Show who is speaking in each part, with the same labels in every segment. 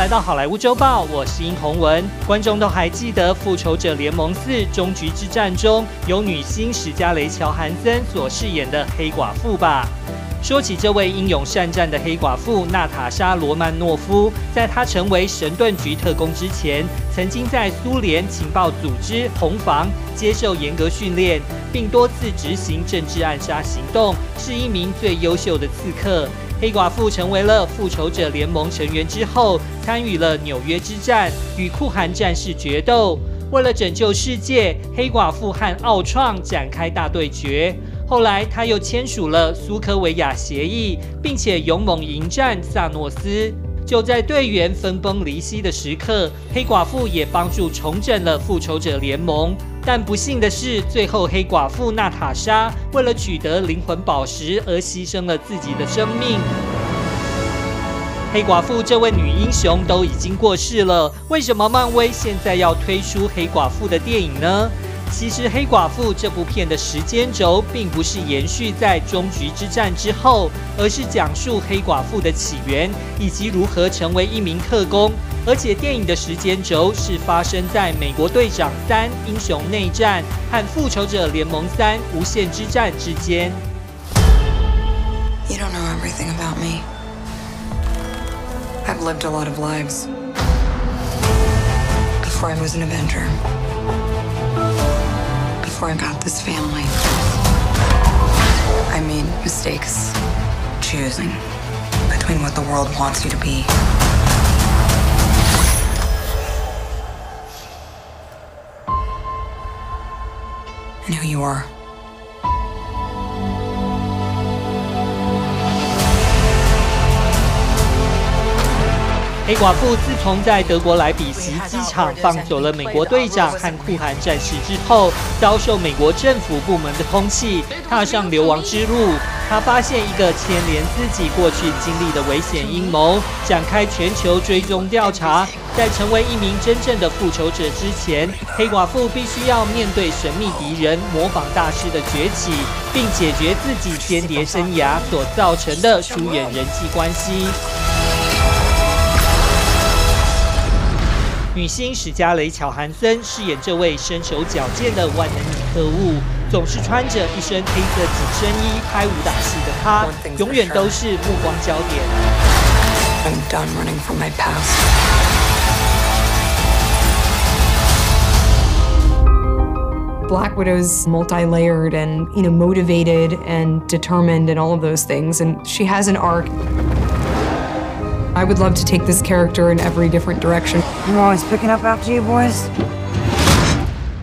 Speaker 1: 来到好莱坞周报，我是殷宏文。观众都还记得《复仇者联盟四：终局之战》中由女星史嘉蕾·乔韩森所饰演的黑寡妇吧？说起这位英勇善战的黑寡妇娜塔莎·罗曼诺夫，在她成为神盾局特工之前，曾经在苏联情报组织红房接受严格训练，并多次执行政治暗杀行动，是一名最优秀的刺客。黑寡妇成为了复仇者联盟成员之后，参与了纽约之战，与酷寒战士决斗。为了拯救世界，黑寡妇和奥创展开大对决。后来，他又签署了苏科维亚协议，并且勇猛迎战萨诺斯。就在队员分崩离析的时刻，黑寡妇也帮助重整了复仇者联盟。但不幸的是，最后黑寡妇娜塔莎为了取得灵魂宝石而牺牲了自己的生命。黑寡妇这位女英雄都已经过世了，为什么漫威现在要推出黑寡妇的电影呢？其实，《黑寡妇》这部片的时间轴并不是延续在终局之战之后，而是讲述黑寡妇的起源以及如何成为一名特工。而且，电影的时间轴是发生在《美国队长三：英雄内战》和《复仇者联盟三：无限之战》之间。
Speaker 2: You don't know everything about me. I've lived a lot of lives before I was an Avenger. Before I got this family, I made mistakes. Choosing between what the world wants you to be. And who you are.
Speaker 1: 黑寡妇自从在德国莱比锡机场放走了美国队长和酷寒战士之后，遭受美国政府部门的通缉，踏上流亡之路。他发现一个牵连自己过去经历的危险阴谋，展开全球追踪调查。在成为一名真正的复仇者之前，黑寡妇必须要面对神秘敌人模仿大师的崛起，并解决自己间谍生涯所造成的疏远人际关系。女星史嘉蕾·乔韩森饰演这位身手矫健的万能女特务，总是穿着一身黑色紧身衣拍武打戏的她，永远都是目光焦点。
Speaker 2: I'm done running from my past.
Speaker 3: Black Widow's multi-layered and, you know, motivated and determined and all of those things, and she has an arc. I would love to take this character in every different direction.
Speaker 4: I'm always picking up after you boys.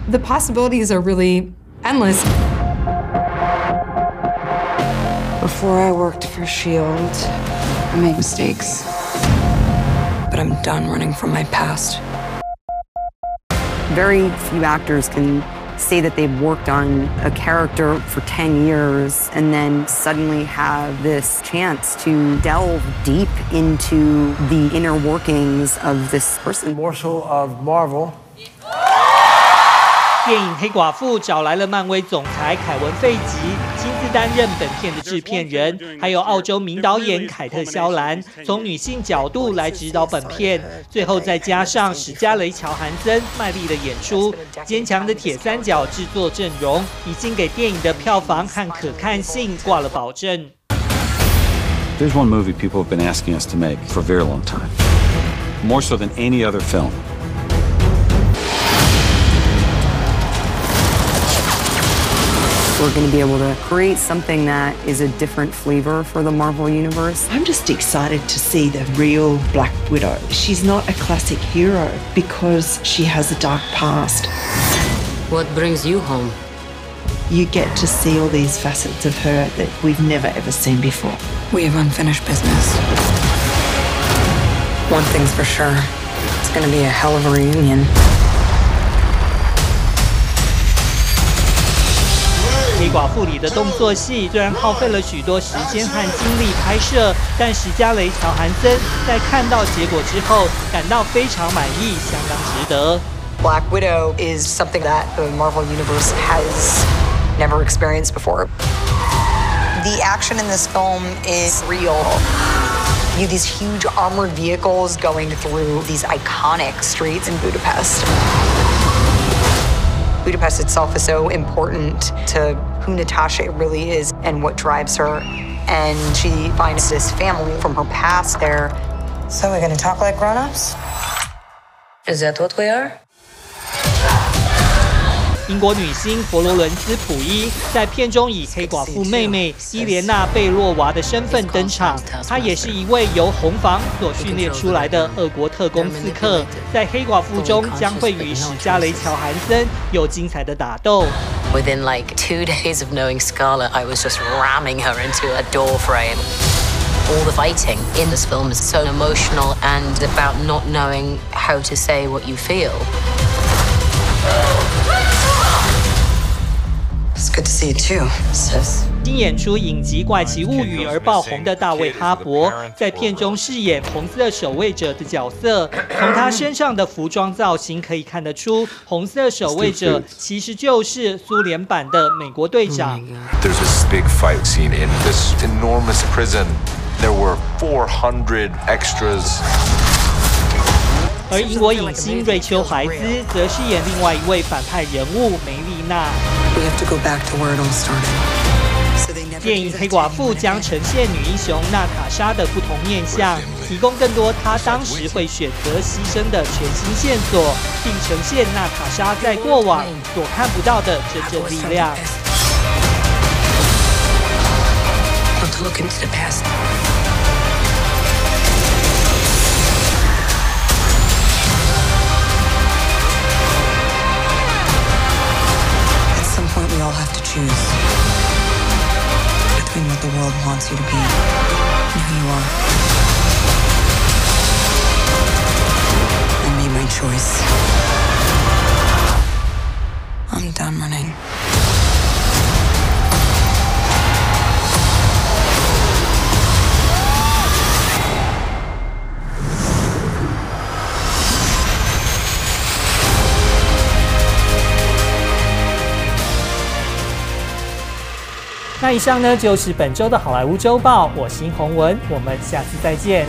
Speaker 3: The possibilities are really endless.
Speaker 2: Before I worked for S.H.I.E.L.D., I made mistakes. But I'm done running from my past.
Speaker 5: Very few actors can say that they've worked on a character for 10 years and then suddenly have this chance to delve deep into the inner workings of this person.
Speaker 4: Morsel of Marvel.
Speaker 1: 电影《黑寡妇》找来了漫威总裁凯文·费吉 亲自担任本片的制片人，还有澳洲名导演凯特·肖兰，从女性角度来指导本片。最后再加上史嘉蕾·乔韩森卖力的演出，坚强的铁三角制作阵容，已经给电影的票房和可看性挂了保证。
Speaker 6: There's one movie people have been asking us to make for a very long time, more so than any other film.
Speaker 5: We're going to be able to create something that is a different flavor for the Marvel Universe.
Speaker 7: I'm just excited to see the real Black Widow. She's not a classic hero because she has a dark past.
Speaker 8: What brings you home?
Speaker 7: You get to see all these facets of her that we've never ever seen before.
Speaker 2: We have unfinished business. One thing's for sure it's gonna be a hell of a reunion.
Speaker 1: 黑寡妇里的动作戏虽然耗费了许多时间和精力拍摄，但史嘉蕾·乔韩森在看到结果之后感到非常满意，相当值得。
Speaker 2: Black Widow is something that the Marvel Universe has never experienced before. The action in this film is real. You have these huge armored vehicles going through these iconic streets in Budapest. Budapest itself is so important to who Natasha really is and what drives her. And she finds this family from her past there.
Speaker 4: So we're gonna talk like grown-ups?
Speaker 8: Is that what we are?
Speaker 1: 英国女星佛罗伦斯·普伊在片中以黑寡妇妹妹伊莲娜·贝洛娃的身份登场。她也是一位由红房所训练出来的俄国特工刺客，在黑寡妇中将会与史嘉蕾·乔韩森有精彩的打斗。
Speaker 8: Within like two days of knowing Scarlett, I was just ramming her into a door frame. All the fighting in this film is so emotional and about not knowing how to say what you feel.
Speaker 2: It's good to see you too, sis.
Speaker 1: 因演出影集《怪奇物语》而爆红的大卫·哈勃，在片中饰演红色守卫者的角色。从他身上的服装造型可以看得出，红色守卫者其实就是苏联版的美国队长。
Speaker 9: There's this big fight scene in this enormous prison. There were 400 extras.
Speaker 1: 而英国影星瑞秋·怀兹则饰演另外一位反派人物梅丽娜。
Speaker 2: We have to go back to where it all started. So they never
Speaker 1: 电影《黑寡妇》将呈现女英雄娜塔莎的不同面相，提供更多她当时会选择牺牲的全新线索，并呈现娜塔莎在过往所看不到的真正力量。
Speaker 2: The world wants you to be and who you are. I made my choice.
Speaker 1: 那以上呢就是本周的好莱坞周报，我辛鸿文，我们下次再见。